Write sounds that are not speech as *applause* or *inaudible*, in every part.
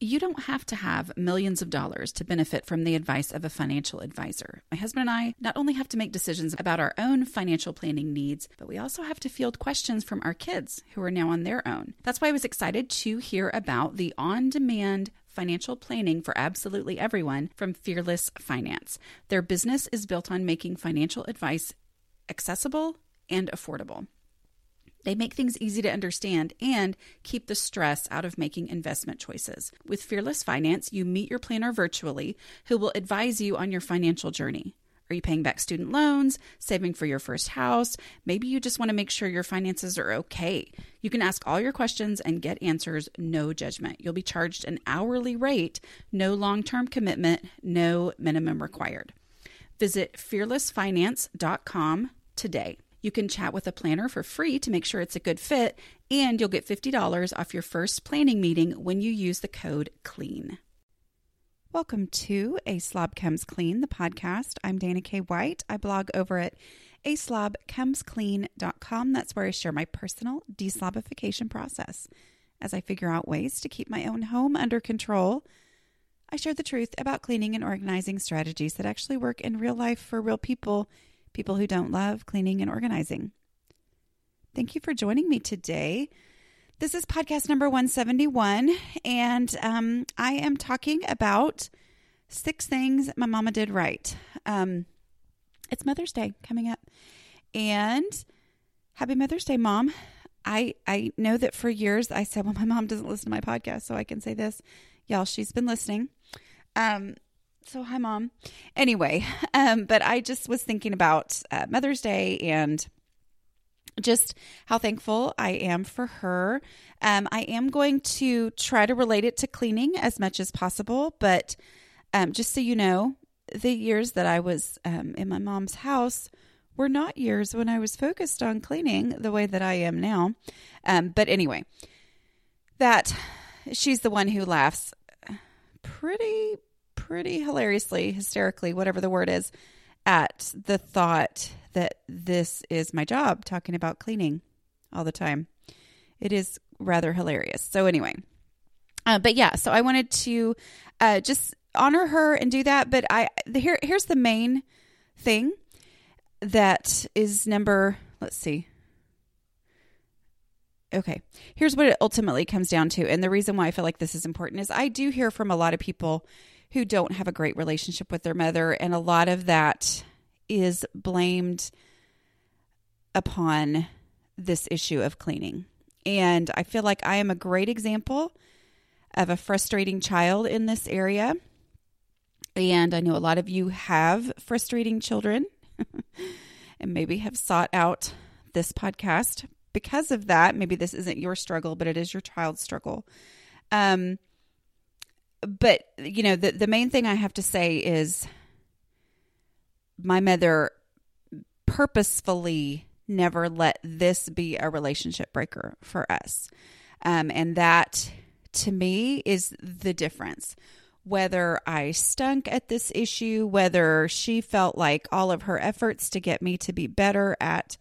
You don't have to have millions of dollars to benefit from the advice of a financial advisor. My husband and I not only have to make decisions about our own financial planning needs, but we also have to field questions from our kids who are now on their own. That's why I was excited to hear about the on demand financial planning for absolutely everyone from Fearless Finance. Their business is built on making financial advice accessible and affordable. They make things easy to understand and keep the stress out of making investment choices. With Fearless Finance, you meet your planner virtually who will advise you on your financial journey. Are you paying back student loans, saving for your first house? Maybe you just want to make sure your finances are okay. You can ask all your questions and get answers, no judgment. You'll be charged an hourly rate, no long term commitment, no minimum required. Visit fearlessfinance.com today. You can chat with a planner for free to make sure it's a good fit, and you'll get $50 off your first planning meeting when you use the code CLEAN. Welcome to A Slob Comes Clean, the podcast. I'm Dana K. White. I blog over at aslobcomesclean.com. That's where I share my personal deslobification process. As I figure out ways to keep my own home under control, I share the truth about cleaning and organizing strategies that actually work in real life for real people, people who don't love cleaning and organizing. Thank you for joining me today. This is podcast number 171, and um, I am talking about six things my mama did right. Um, it's Mother's Day coming up, and happy Mother's Day, Mom. I, I know that for years I said, well, my mom doesn't listen to my podcast, so I can say this. Y'all, she's been listening. Um, so hi, Mom. Anyway, *laughs* um, but I just was thinking about uh, Mother's Day and just how thankful I am for her. Um, I am going to try to relate it to cleaning as much as possible, but um, just so you know, the years that I was um, in my mom's house were not years when I was focused on cleaning the way that I am now. Um, but anyway, that she's the one who laughs pretty, pretty hilariously, hysterically, whatever the word is, at the thought that this is my job talking about cleaning all the time. It is rather hilarious. So, anyway, uh, but yeah, so I wanted to uh, just honor her and do that. But I here here's the main thing that is number. Let's see. Okay, here's what it ultimately comes down to, and the reason why I feel like this is important is I do hear from a lot of people who don't have a great relationship with their mother, and a lot of that is blamed upon this issue of cleaning. And I feel like I am a great example of a frustrating child in this area. And I know a lot of you have frustrating children *laughs* and maybe have sought out this podcast because of that. Maybe this isn't your struggle, but it is your child's struggle. Um, but you know, the the main thing I have to say is my mother purposefully never let this be a relationship breaker for us. Um, and that to me is the difference. Whether I stunk at this issue, whether she felt like all of her efforts to get me to be better at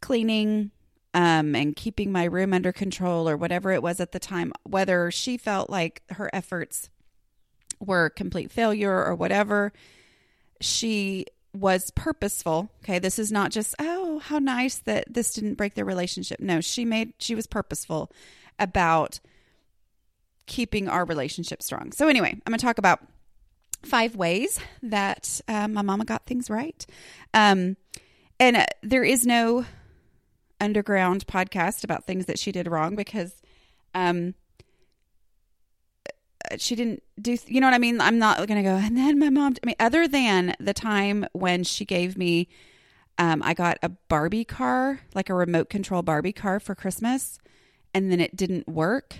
cleaning um, and keeping my room under control or whatever it was at the time, whether she felt like her efforts were complete failure or whatever, she was purposeful. Okay, this is not just oh how nice that this didn't break their relationship. No, she made she was purposeful about keeping our relationship strong. So anyway, I'm going to talk about five ways that uh, my mama got things right. Um, and uh, there is no underground podcast about things that she did wrong because um, she didn't do you know what i mean? I'm not gonna go and then my mom i mean other than the time when she gave me um, i got a barbie car like a remote control barbie car for christmas and then it didn't work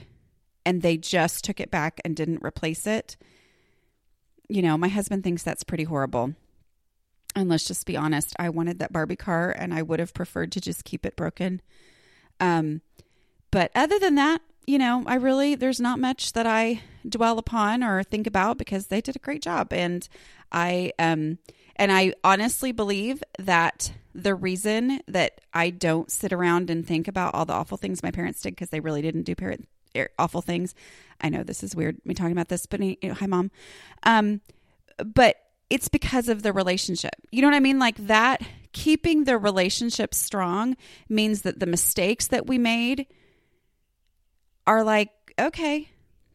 and they just took it back and didn't replace it. You know my husband thinks that's pretty horrible and let's just be honest i wanted that barbie car and i would have preferred to just keep it broken um but other than that you know, I really, there's not much that I dwell upon or think about because they did a great job. And I, um, and I honestly believe that the reason that I don't sit around and think about all the awful things my parents did because they really didn't do parent er, awful things. I know this is weird me talking about this, but you know, hi mom. Um, but it's because of the relationship. You know what I mean? Like that keeping the relationship strong means that the mistakes that we made are like, okay.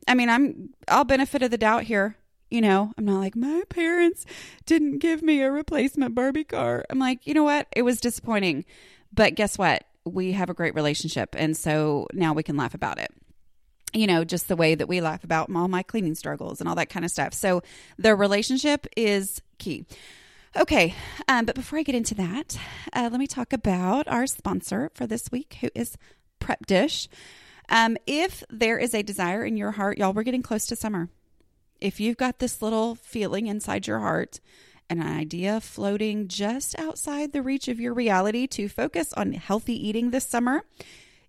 I mean, I'm I'll benefit of the doubt here. You know, I'm not like my parents didn't give me a replacement Barbie car. I'm like, you know what? It was disappointing. But guess what? We have a great relationship and so now we can laugh about it you know, just the way that we laugh about all my cleaning struggles and all that kind of stuff. So the relationship is key. Okay, um, but before I get into that, uh, let me talk about our sponsor for this week, who is Prep Dish. Um, if there is a desire in your heart, y'all, we're getting close to summer. If you've got this little feeling inside your heart, an idea floating just outside the reach of your reality to focus on healthy eating this summer,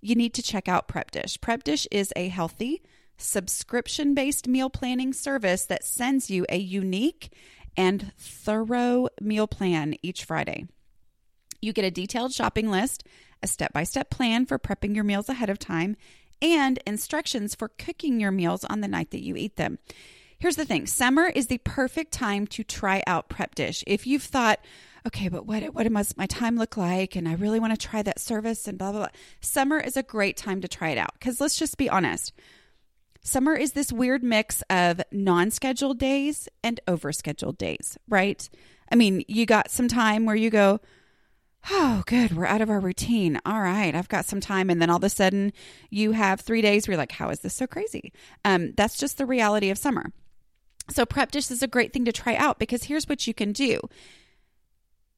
you need to check out Prep Dish. Prep Dish is a healthy, subscription based meal planning service that sends you a unique and thorough meal plan each Friday. You get a detailed shopping list, a step by step plan for prepping your meals ahead of time, and instructions for cooking your meals on the night that you eat them. Here's the thing summer is the perfect time to try out Prep Dish. If you've thought, okay, but what what must my time look like? And I really want to try that service and blah blah blah. Summer is a great time to try it out because let's just be honest. Summer is this weird mix of non-scheduled days and overscheduled days, right? I mean, you got some time where you go, oh, good, we're out of our routine. All right, I've got some time. And then all of a sudden, you have three days where you're like, how is this so crazy? Um, that's just the reality of summer. So, Prep Dish is a great thing to try out because here's what you can do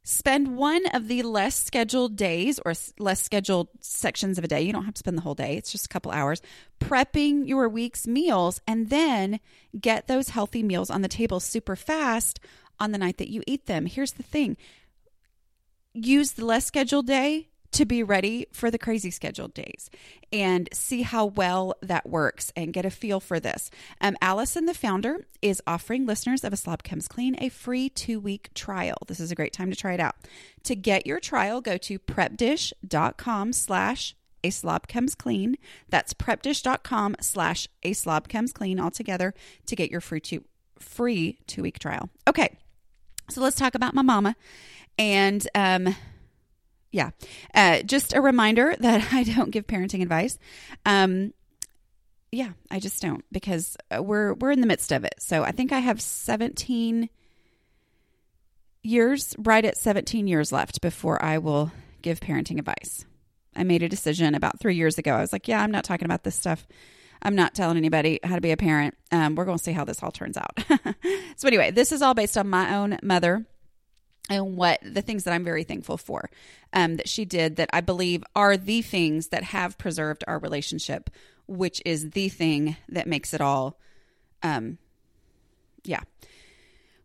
Spend one of the less scheduled days or less scheduled sections of a day. You don't have to spend the whole day, it's just a couple hours prepping your week's meals and then get those healthy meals on the table super fast on the night that you eat them. Here's the thing use the less scheduled day to be ready for the crazy scheduled days and see how well that works and get a feel for this. Um, Allison, the founder, is offering listeners of A Slob Comes Clean a free two week trial. This is a great time to try it out. To get your trial, go to prepdish.com slash a slob comes clean. That's prepdish.com slash a slob comes clean altogether to get your free two, free two week trial. Okay, so let's talk about my mama. And um, yeah. Uh, just a reminder *laughs* that I don't give parenting advice. Um, yeah, I just don't because uh, we're we're in the midst of it. So I think I have 17 years, right at 17 years left before I will give parenting advice. I made a decision about three years ago. I was like, yeah, I'm not talking about this stuff. I'm not telling anybody how to be a parent. Um, we're going to see how this all turns out. *laughs* so, anyway, this is all based on my own mother and what the things that I'm very thankful for um, that she did that I believe are the things that have preserved our relationship, which is the thing that makes it all, um, yeah,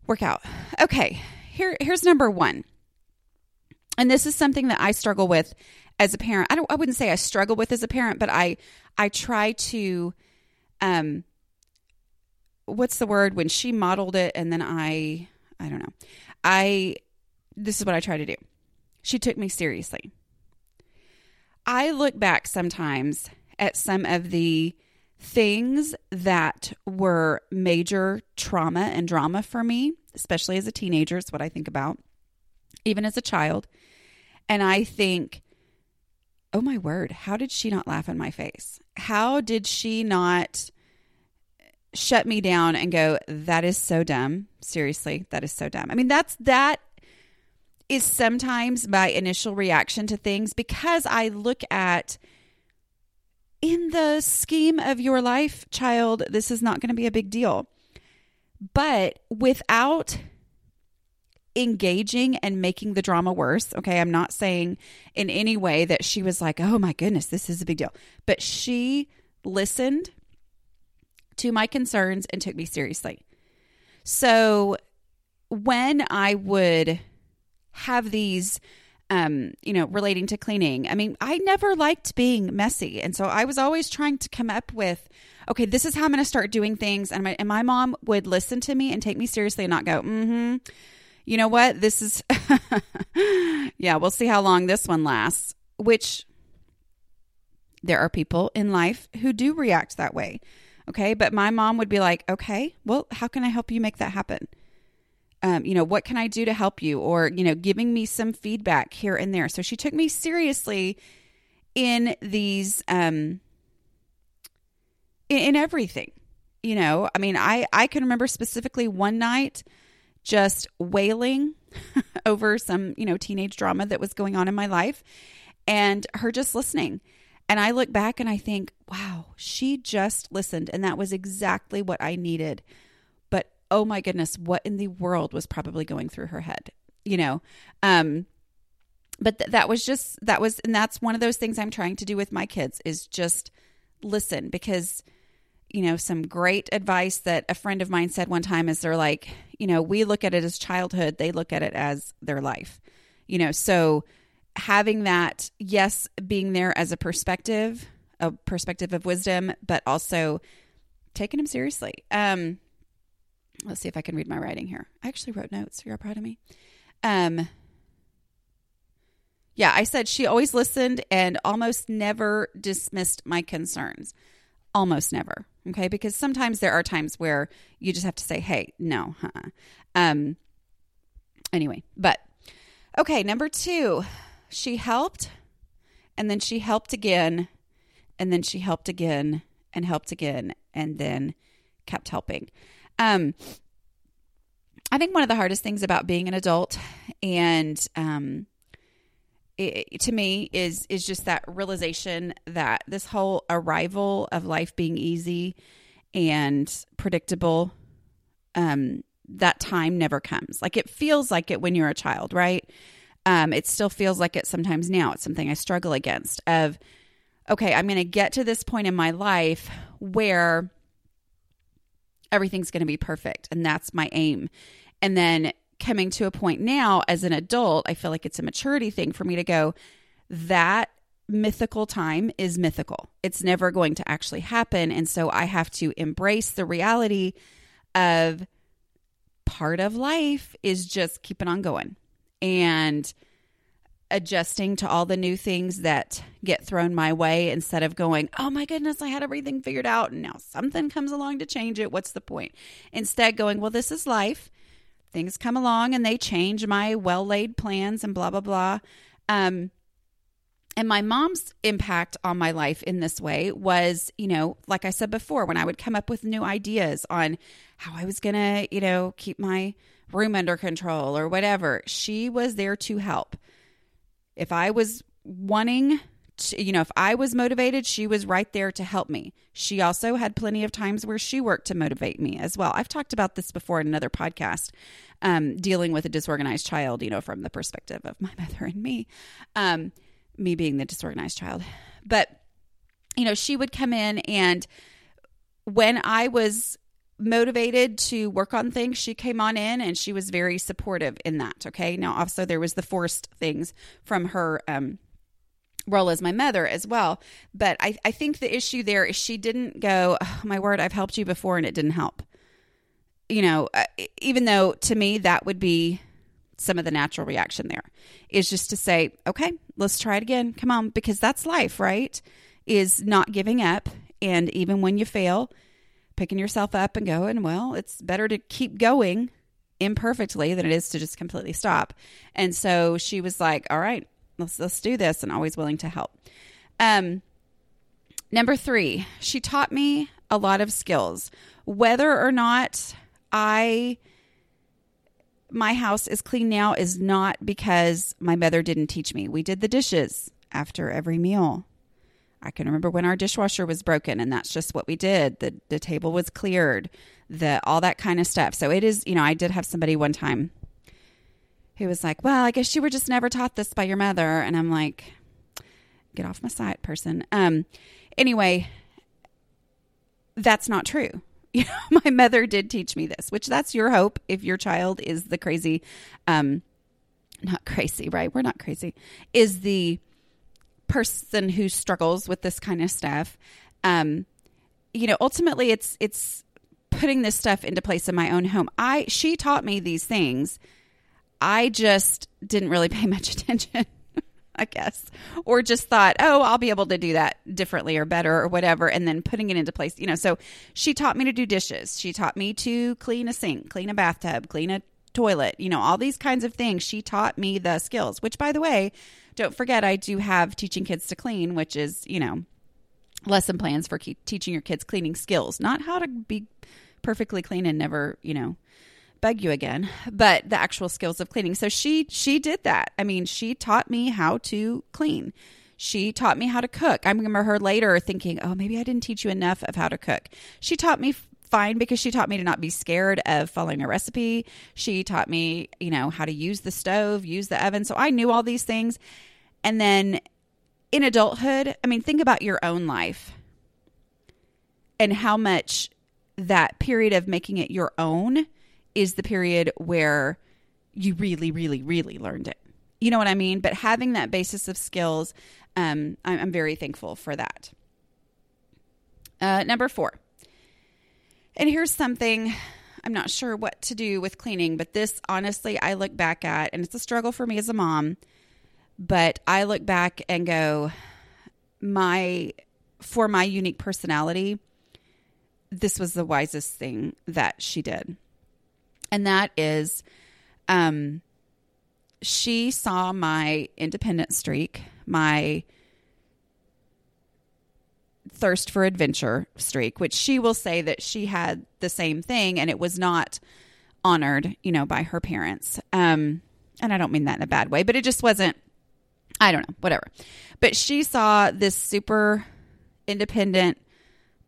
work out. Okay, here here's number one, and this is something that I struggle with as a parent. I don't I wouldn't say I struggle with as a parent, but I I try to, um, what's the word when she modeled it and then I I don't know. I this is what I try to do. She took me seriously. I look back sometimes at some of the things that were major trauma and drama for me, especially as a teenager, is what I think about, even as a child. And I think, oh my word, how did she not laugh in my face? How did she not shut me down and go, that is so dumb? Seriously, that is so dumb. I mean, that's that is sometimes my initial reaction to things because I look at in the scheme of your life, child, this is not going to be a big deal. But without engaging and making the drama worse, okay, I'm not saying in any way that she was like, oh my goodness, this is a big deal. But she listened to my concerns and took me seriously. So when I would have these um, you know, relating to cleaning. I mean, I never liked being messy. And so I was always trying to come up with, okay, this is how I'm going to start doing things. And my, and my mom would listen to me and take me seriously and not go, mm hmm. You know what? This is, *laughs* yeah, we'll see how long this one lasts, which There are people in life who do react that way. Okay. But my mom would be like, okay, well, how can I help you make that happen? Um, you know, what can I do to help you? Or, you know, giving me some feedback here and there. So she took me seriously in these, um, in, in everything. You know, I mean, I, I can remember specifically one night just wailing *laughs* over some, you know, teenage drama that was going on in my life and her just listening. And I look back and I think, wow, she just listened. And that was exactly what I needed. Oh my goodness, what in the world was probably going through her head? You know, um, but th- that was just, that was, and that's one of those things I'm trying to do with my kids is just listen because, you know, some great advice that a friend of mine said one time is they're like, you know, we look at it as childhood, they look at it as their life, you know, so, having that, yes, being there as a perspective, a perspective of wisdom, but also taking him seriously. Um, let's see if I can read my writing here. I actually wrote notes. You're proud of me. Um, yeah, I said she always listened and almost never dismissed my concerns. Almost never. Okay. Because sometimes there are times where you just have to say, hey, no, huh. Um, anyway, but okay. Number two, she helped and then she helped again and then she helped again and helped again and then kept helping. Um, I think one of the hardest things about being an adult and um, it, to me is is just that realization that this whole arrival of life being easy and predictable um, that time never comes. Like it feels like it when you're a child, right? um, it still feels like it sometimes now. It's something I struggle against of, okay, I'm going to get to this point in my life where everything's going to be perfect. And that's my aim. And then coming to a point now as an adult, I feel like it's a maturity thing for me to go, that mythical time is mythical. It's never going to actually happen. And so I have to embrace the reality of part of life is just keeping on going and adjusting to all the new things that get thrown my way instead of going, oh my goodness, I had everything figured out and now something comes along to change it. What's the point? Instead, going, well, this is life. Things come along and they change my well laid plans and blah, blah, blah. Um, and my mom's impact on my life in this way was, you know, like I said before, when I would come up with new ideas on how I was going to, you know, keep my room under control or whatever. She was there to help. If I was wanting to, you know, if I was motivated, she was right there to help me. She also had plenty of times where she worked to motivate me as well. I've talked about this before in another podcast, um, dealing with a disorganized child, you know, from the perspective of my *laughs* mother and me, um, me being the disorganized child. But, you know, she would come in and when I was motivated to work on things, she came on in and she was very supportive in that. Okay. Now, also, there was the forced things from her um, role as my mother as well. But I, I think the issue there is she didn't go, oh, my word, I've helped you before and it didn't help. You know, uh, even though to me that would be some of the natural reaction there is just to say, okay, let's try it again. Come on, because that's life, right? Is not giving up. And even when you fail, picking yourself up and going, well, it's better to keep going imperfectly than it is to just completely stop. And so she was like, all right, let's let's do this and always willing to help. Um number 3, she taught me a lot of skills. Whether or not I my house is clean now is not because my mother didn't teach me. We did the dishes after every meal. I can remember when our dishwasher was broken and that's just what we did. The the table was cleared, the all that kind of stuff. So it is, you know, I did have somebody one time who was like, "Well, I guess you were just never taught this by your mother." And I'm like, "Get off my side, person." Um anyway, that's not true. *laughs* You know, my mother did teach me this, which that's your hope if your child is the crazy um not crazy, right? We're not crazy. Is the person who struggles with this kind of stuff, um, you know, ultimately it's it's putting this stuff into place in my own home. I she taught me these things. I just didn't really *laughs* pay much attention. I guess, or just thought, oh, I'll be able to do that differently or better or whatever, and then putting it into place. You know, so she taught me to do dishes. She taught me to clean a sink, clean a bathtub, clean a toilet, you know, all these kinds of things. She taught me the skills, which, by the way, don't forget, I do have teaching kids to clean, which is, you know, lesson plans for teaching your kids cleaning skills, not how to be perfectly clean and never, you know, bug you again, but the actual skills of cleaning. So she she did that. I mean, she taught me how to clean. She taught me how to cook. I remember her later thinking, "Oh, maybe I didn't teach you enough of how to cook." She taught me fine because she taught me to not be scared of following a recipe. She taught me, you know, how to use the stove, use the oven. So I knew all these things. And then in adulthood, I mean, think about your own life and how much that period of making it your own is the period where you really, really, really learned it. You know what I mean? But having that basis of skills, um, I'm, very thankful for that. Uh, number four. And here's something I'm not sure what to do with cleaning, but this honestly, I look back at, and it's a struggle for me as a mom, but I look back and go, my, for my unique personality, this was the wisest thing that she did. And that is um she saw my independent streak, my thirst for adventure streak, which she will say that she had the same thing and it was not honored, you know, by her parents. Um and I don't mean that in a bad way, but it just wasn't I don't know, whatever. But she saw this super independent,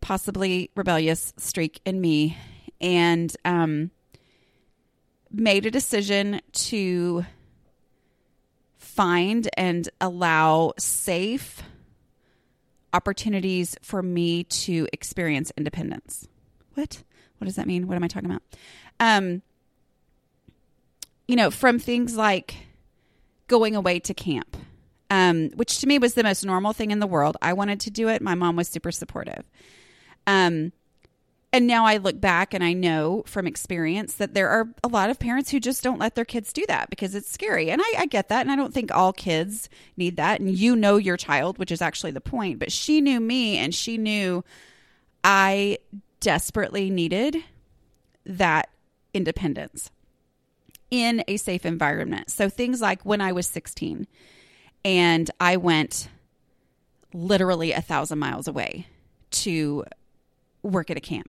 possibly rebellious streak in me and um made a decision to find and allow safe opportunities for me to experience independence. What? What does that mean? What am I talking about? Um, you know, from things like going away to camp, um, which to me was the most normal thing in the world. I wanted to do it. My mom was super supportive. Um, and now I look back and I know from experience that there are a lot of parents who just don't let their kids do that because it's scary. And I, I, get that. And I don't think all kids need that. And you know your child, which is actually the point. But she knew me and she knew I desperately needed that independence in a safe environment. So things like when I was 16 and I went literally a thousand miles away to work at a camp.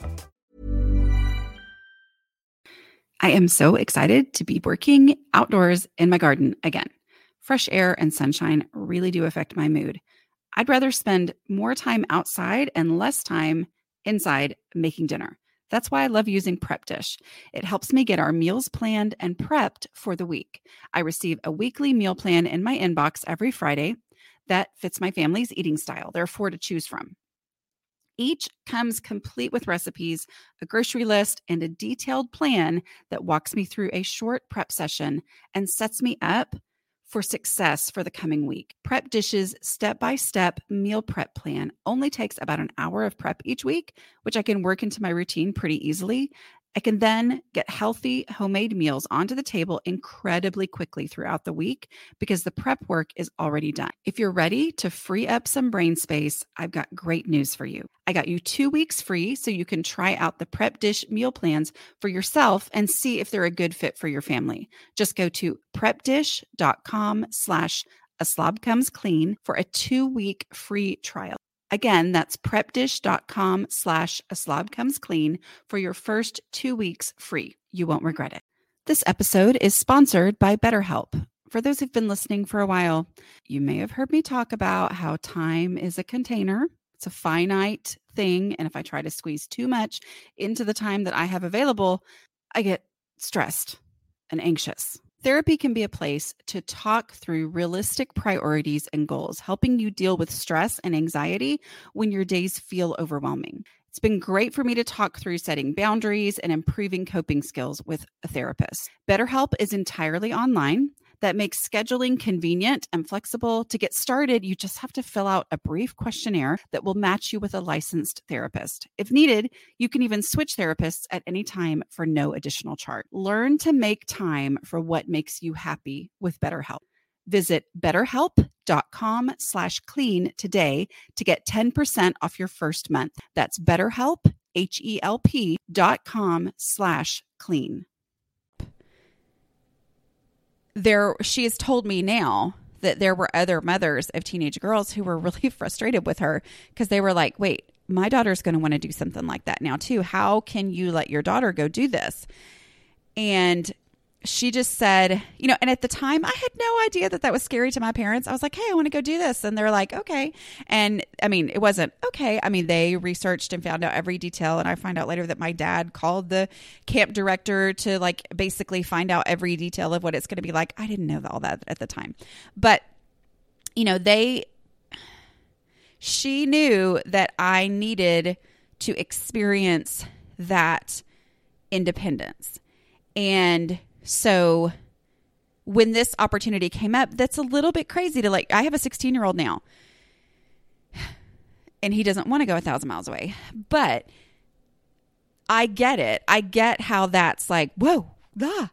I am so excited to be working outdoors in my garden again. Fresh air and sunshine really do affect my mood. I'd rather spend more time outside and less time inside making dinner. That's why I love using Prep Dish. It helps me get our meals planned and prepped for the week. I receive a weekly meal plan in my inbox every Friday that fits my family's eating style. There are four to choose from. Each comes complete with recipes, a grocery list, and a detailed plan that walks me through a short prep session and sets me up for success for the coming week. Prep Dish's step by step meal prep plan only takes about an hour of prep each week, which I can work into my routine pretty easily. I can then get healthy homemade meals onto the table incredibly quickly throughout the week because the prep work is already done. If you're ready to free up some brain space, I've got great news for you. I got you two weeks free so you can try out the prep dish meal plans for yourself and see if they're a good fit for your family. Just go to prepdish.com slash a slob comes clean for a two week free trial. Again, that's prepdish.com slash a slob comes clean for your first two weeks free. You won't regret it. This episode is sponsored by BetterHelp. For those who've been listening for a while, you may have heard me talk about how time is a container. It's a finite thing. And if I try to squeeze too much into the time that I have available, I get stressed and anxious. Therapy can be a place to talk through realistic priorities and goals, helping you deal with stress and anxiety when your days feel overwhelming. It's been great for me to talk through setting boundaries and improving coping skills with a therapist. BetterHelp is entirely online that makes scheduling convenient and flexible. To get started, you just have to fill out a brief questionnaire that will match you with a licensed therapist. If needed, you can even switch therapists at any time for no additional charge. Learn to make time for what makes you happy with BetterHelp. Visit betterhelp.com slash clean today to get 10% off your first month. That's betterhelp, H-E-L-P dot com slash clean there she has told me now that there were other mothers of teenage girls who were *laughs* really frustrated with her because they were like, wait, my daughter's going to want to do something like that now too. How can you let your daughter go do this? And she just said, you know, and at the time I had no idea that that was scary to my parents. I was like, hey, I want to go do this. And they're like, okay. And I mean, it wasn't okay. I mean, they researched and found out every detail. And I find out later that my dad called the camp director to like basically find out every detail of what it's going to be like. I didn't know all that at the time. But, you know, they, she knew that I needed to experience that independence. And, so when this opportunity came up, that's a little bit crazy to like, I have a 16 year old now *sighs* and he doesn't want to go a thousand miles away, but I get it. I get how that's like, whoa, ah,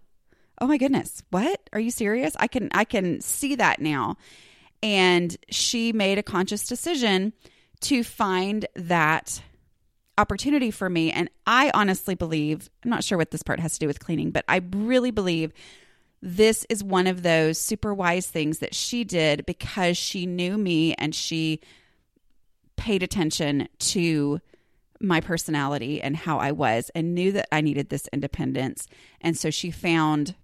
oh my goodness, what? Are you serious? I can, I can see that now. And she made a conscious decision to find that opportunity for me. And I honestly believe, I'm not sure what this part has to do with cleaning, but I really believe this is one of those super wise things that she did because she knew me and she paid attention to my personality and how I was and knew that I needed this independence. And so she found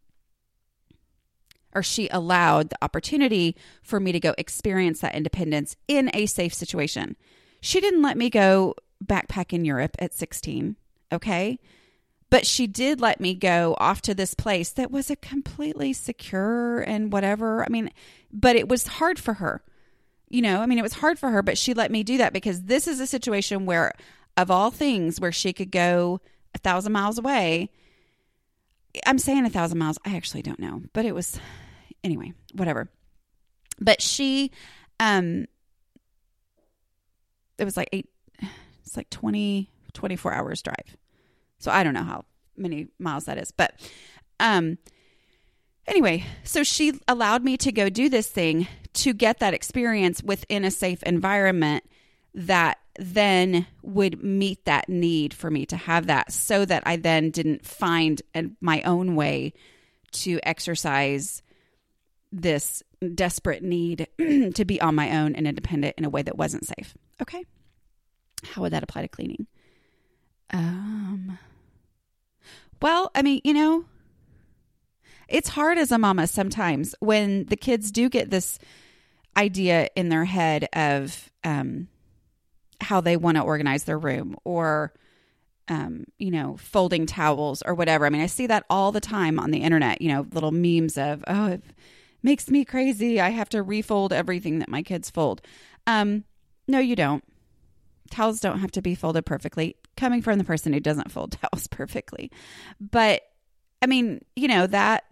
or she allowed the opportunity for me to go experience that independence in a safe situation. She didn't let me go backpack in Europe at 16. Okay. But she did let me go off to this place that was a completely secure and whatever. I mean, but it was hard for her. You know, I mean, it was hard for her, but she let me do that because this is a situation where, of all things, where she could go a thousand miles away. I'm saying a thousand miles. I actually don't know, but it was, anyway, whatever. But she, um, it was like eight, it's like 20, 24 hours drive. So I don't know how many miles that is. But um anyway, so she allowed me to go do this thing to get that experience within a safe environment that then would meet that need for me to have that so that I then didn't find my own way to exercise this desperate need *clears throat* to be on my own and independent in a way that wasn't safe. Okay. How would that apply to cleaning? Um, well, I mean, you know, it's hard as a mama sometimes when the kids do get this idea in their head of um, how they want to organize their room or, um, you know, folding towels or whatever. I mean, I see that all the time on the internet, you know, little memes of, oh, it makes me crazy. I have to refold everything that my kids fold. Um, no, you don't towels don't have to be folded perfectly, coming from the person who doesn't fold *laughs* towels perfectly. But I mean, you know, that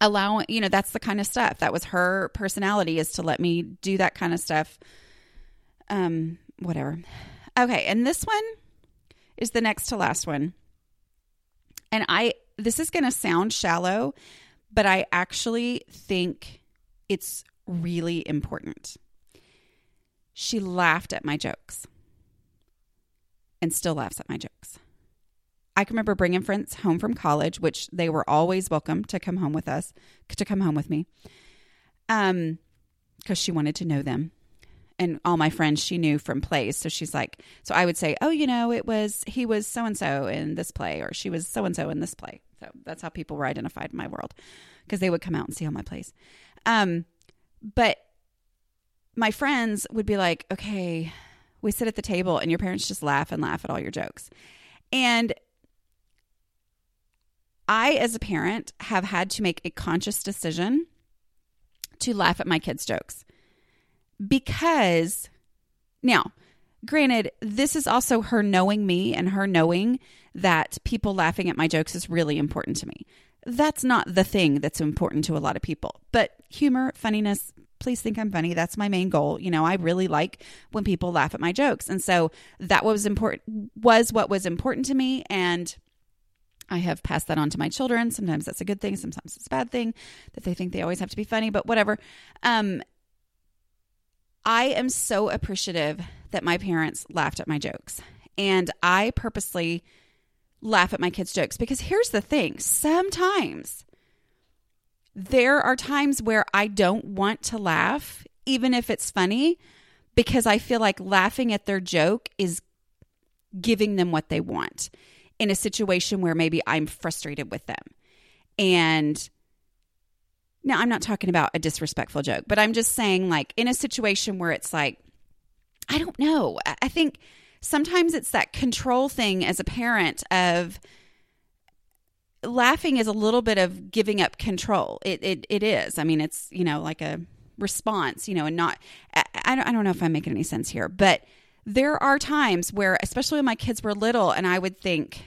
allowing, you know, that's the kind of stuff that was her personality is to let me do that kind of stuff. Um, whatever. Okay. And this one is the next to last one. And I, this is going to sound shallow, but I actually think it's really important. She laughed at my jokes and still laughs at my jokes. I can remember bringing friends home from college, which they were always welcome to come home with us, to come home with me. Um, because she wanted to know them. And all my friends she knew from plays. So she's like, so I would say, oh, you know, it was, he was so and so in this play, or she was so and so in this play. So that's how people were identified in my world because they would come out and see all my plays. Um, but my friends would be like, okay, we sit at the table and your parents just laugh and laugh at all your jokes. And I, as a parent, have had to make a conscious decision to laugh at my kids' jokes because now, granted, this is also her knowing me and her knowing that people laughing at my jokes is really important to me. That's not the thing that's important to a lot of people, but humor, funniness, please think I'm funny. That's my main goal. You know, I really like when people laugh at my jokes. And so that was important was what was important to me and I have passed that on to my children. Sometimes that's a good thing, sometimes it's a bad thing that they think they always have to be funny, but whatever. Um I am so appreciative that my parents laughed at my jokes. And I purposely laugh at my kids' jokes because here's the thing sometimes there are times where I don't want to laugh, even if it's funny, because I feel like laughing at their joke is giving them what they want in a situation where maybe I'm frustrated with them. And now I'm not talking about a disrespectful joke, but I'm just saying, like, in a situation where it's like, I don't know. I think sometimes it's that control thing as a parent of, laughing is a little bit of giving up control. It it, it is. I mean, it's you know like a response, you know, and not. I, I don't I don't know if I'm making any sense here, but there are times where, especially when my kids were little, and I would think.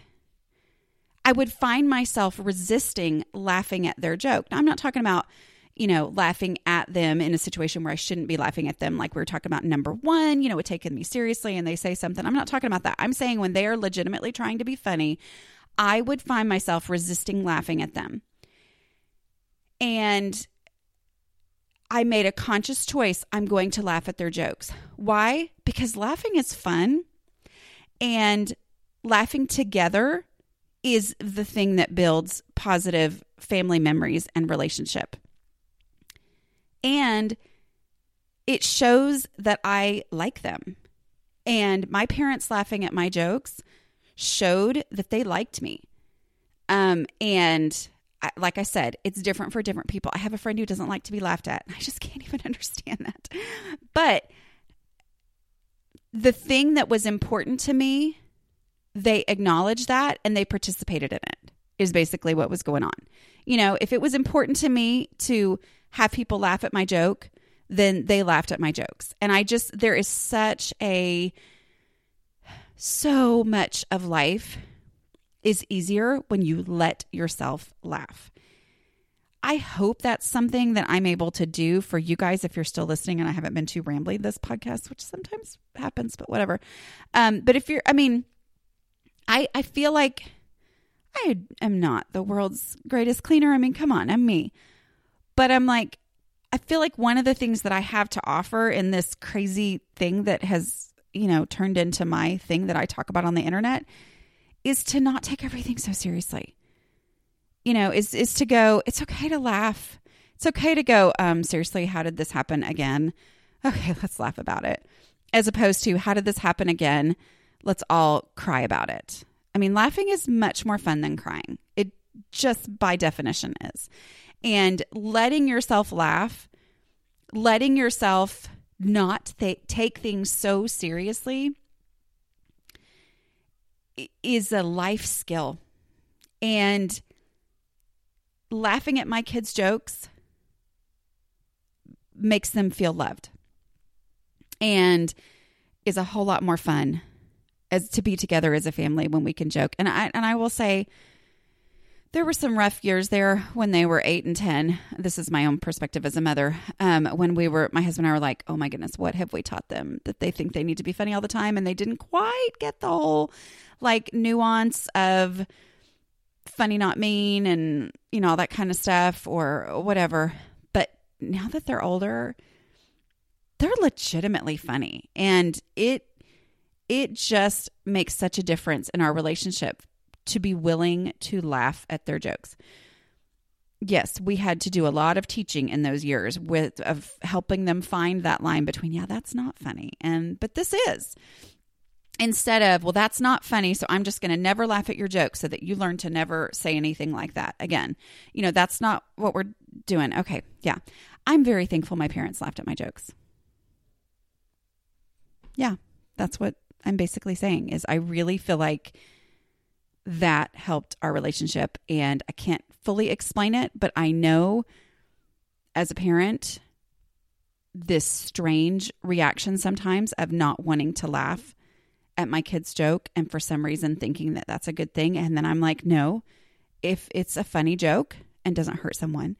I would find myself resisting laughing at their joke. Now, I'm not talking about, you know, laughing at them in a situation where I shouldn't be laughing at them, like we were talking about number one, you know, with taking me seriously and they say something. I'm not talking about that. I'm saying when they are legitimately trying to be funny, I would find myself resisting laughing at them. And I made a conscious choice. I'm going to laugh at their jokes. Why? Because laughing is fun and laughing together is the thing that builds positive family memories and relationship. And it shows that I like them. And my parents laughing at my jokes showed that they liked me. Um, and I, like I said, it's different for different people. I have a friend who doesn't like to be laughed at. I just *laughs* can't even understand that. But the thing that was important to me, they acknowledged that and they participated in it, is basically what was going on. You know, if it was important to me to have people laugh at my joke, then they laughed at my jokes. And I just, there is such a, so much of life is easier when you let yourself laugh. I hope that's something that I'm able to do for you guys if you're still listening and I haven't been too rambling this podcast, which sometimes happens, but whatever. Um, but if you're, I mean, I, I feel like I am not the world's greatest cleaner. I mean, come on, I'm me. But I'm like, I feel like one of the things that I have to offer in this crazy thing that has you know, turned into my thing that I talk about on the internet is to not take everything so seriously. You know, is is to go, it's okay to laugh. It's okay to go, um, seriously, how did this happen again? Okay, let's laugh about it. As opposed to how did this happen again? Let's all cry about it. I mean, laughing is much more fun than crying. It just by definition is. And letting yourself laugh, letting yourself not th- take things so seriously is a life skill. And laughing at my kids' jokes makes them feel loved and is a whole lot more fun as to be together as a family when we can joke. And I and I will say there were some rough years there when they were eight and 10. This is my own perspective as a mother. Um, when we were, my husband and I were like, oh my goodness, what have we taught them that they think they need to be funny all the time? And they didn't quite get the whole like nuance of funny, not mean, and, you know, all that kind of stuff or whatever. But now that they're older, they're legitimately funny. And it, it just makes such a difference in our relationship to be willing to laugh at their jokes. Yes, we had to do a lot of teaching in those years with of helping them find that line between yeah, that's not funny and but this is. Instead of, well, that's not funny, so I'm just going to never laugh at your joke so that you learn to never say anything like that again. You know, that's not what we're doing. Okay, yeah. I'm very thankful my parents laughed at my jokes. Yeah, that's what I'm basically saying is I really feel like that helped our relationship. And I can't fully explain it, but I know as a parent, this strange reaction sometimes of not wanting to laugh at my kid's joke and for some reason thinking that that's a good thing. And then I'm like, no, if it's a funny joke and doesn't hurt someone,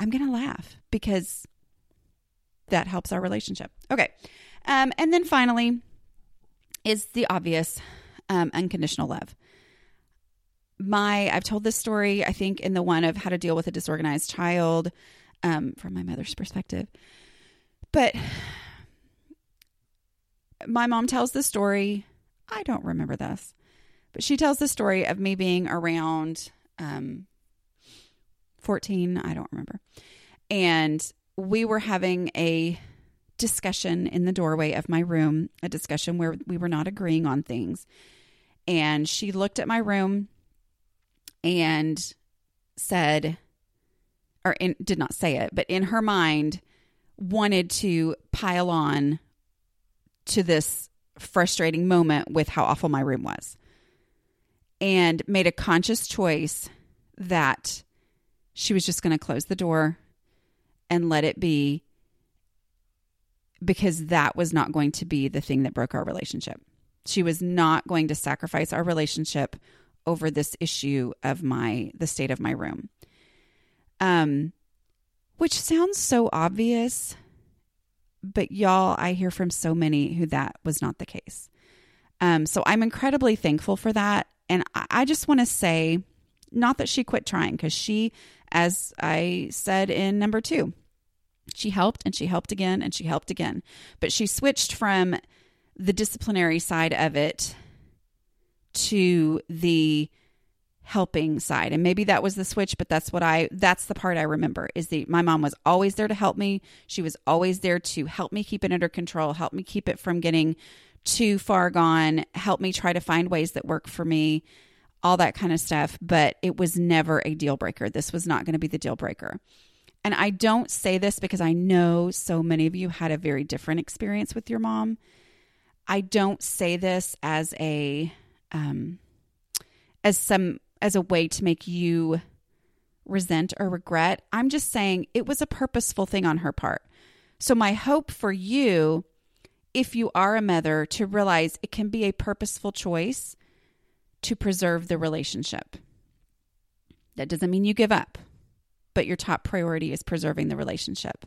I'm going to laugh because that helps our relationship. Okay. Um, and then finally is the obvious um, unconditional love. My, I've told this story, I think, in the one of how to deal with a disorganized child um, from my mother's perspective. But my mom tells the story. I don't remember this, but she tells the story of me being around um, 14. I don't remember. And we were having a discussion in the doorway of my room, a discussion where we were not agreeing on things. And she looked at my room and said, or in, did not say it, but in her mind, wanted to pile on to this frustrating moment with how awful my room was. And made a conscious choice that she was just going to close the door and let it be because that was not going to be the thing that broke our relationship. She was not going to sacrifice our relationship over this issue of my the state of my room. Um which sounds so obvious, but y'all, I hear from so many who that was not the case. Um so I'm incredibly thankful for that and I, I just want to say not that she quit trying because she as I said in number 2, she helped and she helped again and she helped again. But she switched from the disciplinary side of it to the helping side. And maybe that was the switch, but that's what I that's the part I remember is the my mom was always there to help me. She was always there to help me keep it under control, help me keep it from getting too far gone, help me try to find ways that work for me, all that kind of stuff, but it was never a deal breaker. This was not going to be the deal breaker. And I don't say this because I know so many of you had a very different experience with your mom. I don't say this as a um, as some as a way to make you resent or regret. I'm just saying it was a purposeful thing on her part. So my hope for you if you are a mother to realize it can be a purposeful choice to preserve the relationship. That doesn't mean you give up but your top priority is preserving the relationship.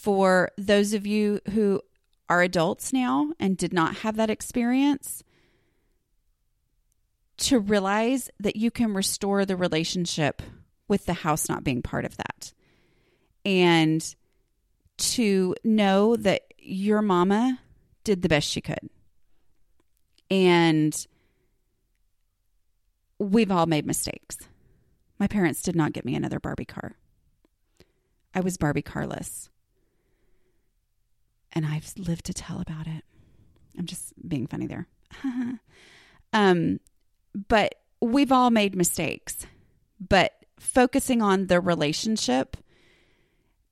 For those of you who are adults now and did not have that experience, to realize that you can restore the relationship with the house not being part of that. And to know that your mama did the best she could and we've all made mistakes. My parents did not get me another Barbie car. I was Barbie carless. And I've lived to tell about it. I'm just being funny there. *laughs* um, but we've all made mistakes. But focusing on the relationship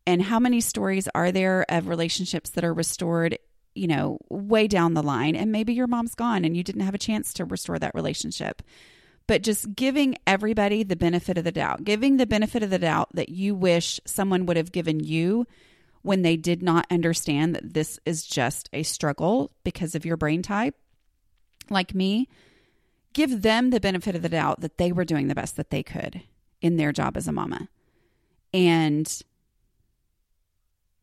and how many stories are there of relationships that are restored you know, way down the line, and maybe your mom's gone and you didn't have a chance to restore that relationship. But just giving everybody the benefit of the doubt, giving the benefit of the doubt that you wish someone would have given you when they did not understand that this is just a struggle because of your brain type, like me, give them the benefit of the doubt that they were doing the best that they could in their job as a mama. And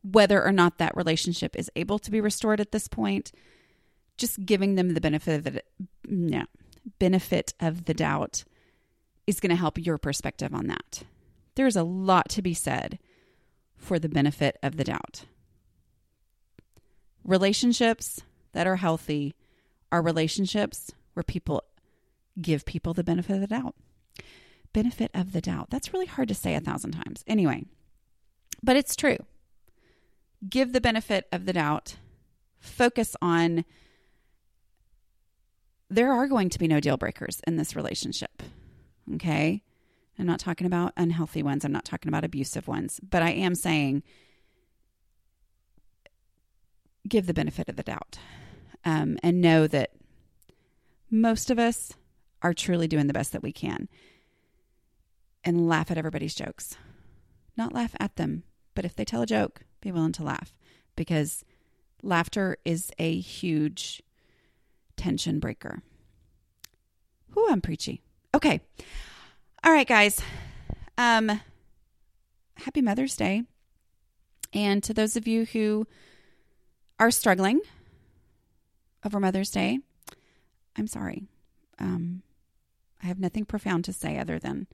whether or not that relationship is able to be restored at this point, just giving them the benefit of the no, benefit of the doubt is going to help your perspective on that. There's a lot to be said for the benefit of the doubt. Relationships that are healthy are relationships where people give people the benefit of the doubt. Benefit of the doubt. That's really hard to say a thousand times. Anyway, but it's true. Give the benefit of the doubt. Focus on there are going to be no deal breakers in this relationship. Okay. I'm not talking about unhealthy ones. I'm not talking about abusive ones, but I am saying give the benefit of the doubt um, and know that most of us are truly doing the best that we can and laugh at everybody's jokes. Not laugh at them, but if they tell a joke, be willing to laugh because laughter is a huge tension breaker. Whoo, I'm preachy. Okay. All right, guys. Um, happy Mother's Day. And to those of you who are struggling over Mother's Day, I'm sorry. Um, I have nothing profound to say other than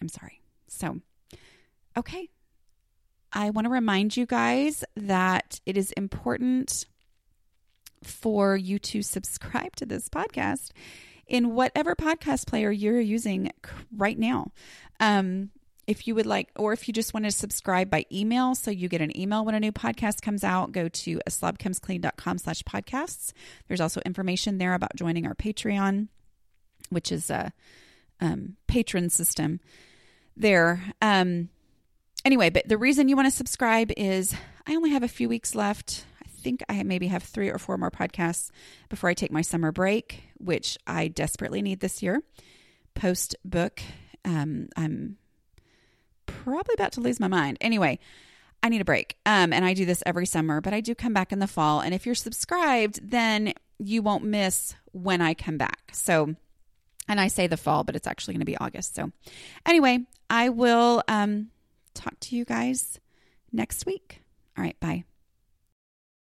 I'm sorry. So, okay. I want to remind you guys that it is important for you to subscribe to this podcast in whatever podcast player you're using right now. Um, if you would like, or if you just want to subscribe by email, so you get an email when a new podcast comes out, go to aslobcomesclean.com slash podcasts. There's also information there about joining our Patreon, which is a um, patron system there. Um, anyway, but the reason you want to subscribe is I only have a few weeks left think I maybe have three or four more podcasts before I take my summer break, which I desperately need this year. Post book, um, I'm probably about to lose my mind. Anyway, I need a break. Um, and I do this every summer, but I do come back in the fall. And if you're subscribed, then you won't miss when I come back. So, and I say the fall, but it's actually going to be August. So, anyway, I will um, talk to you guys next week. All right, bye.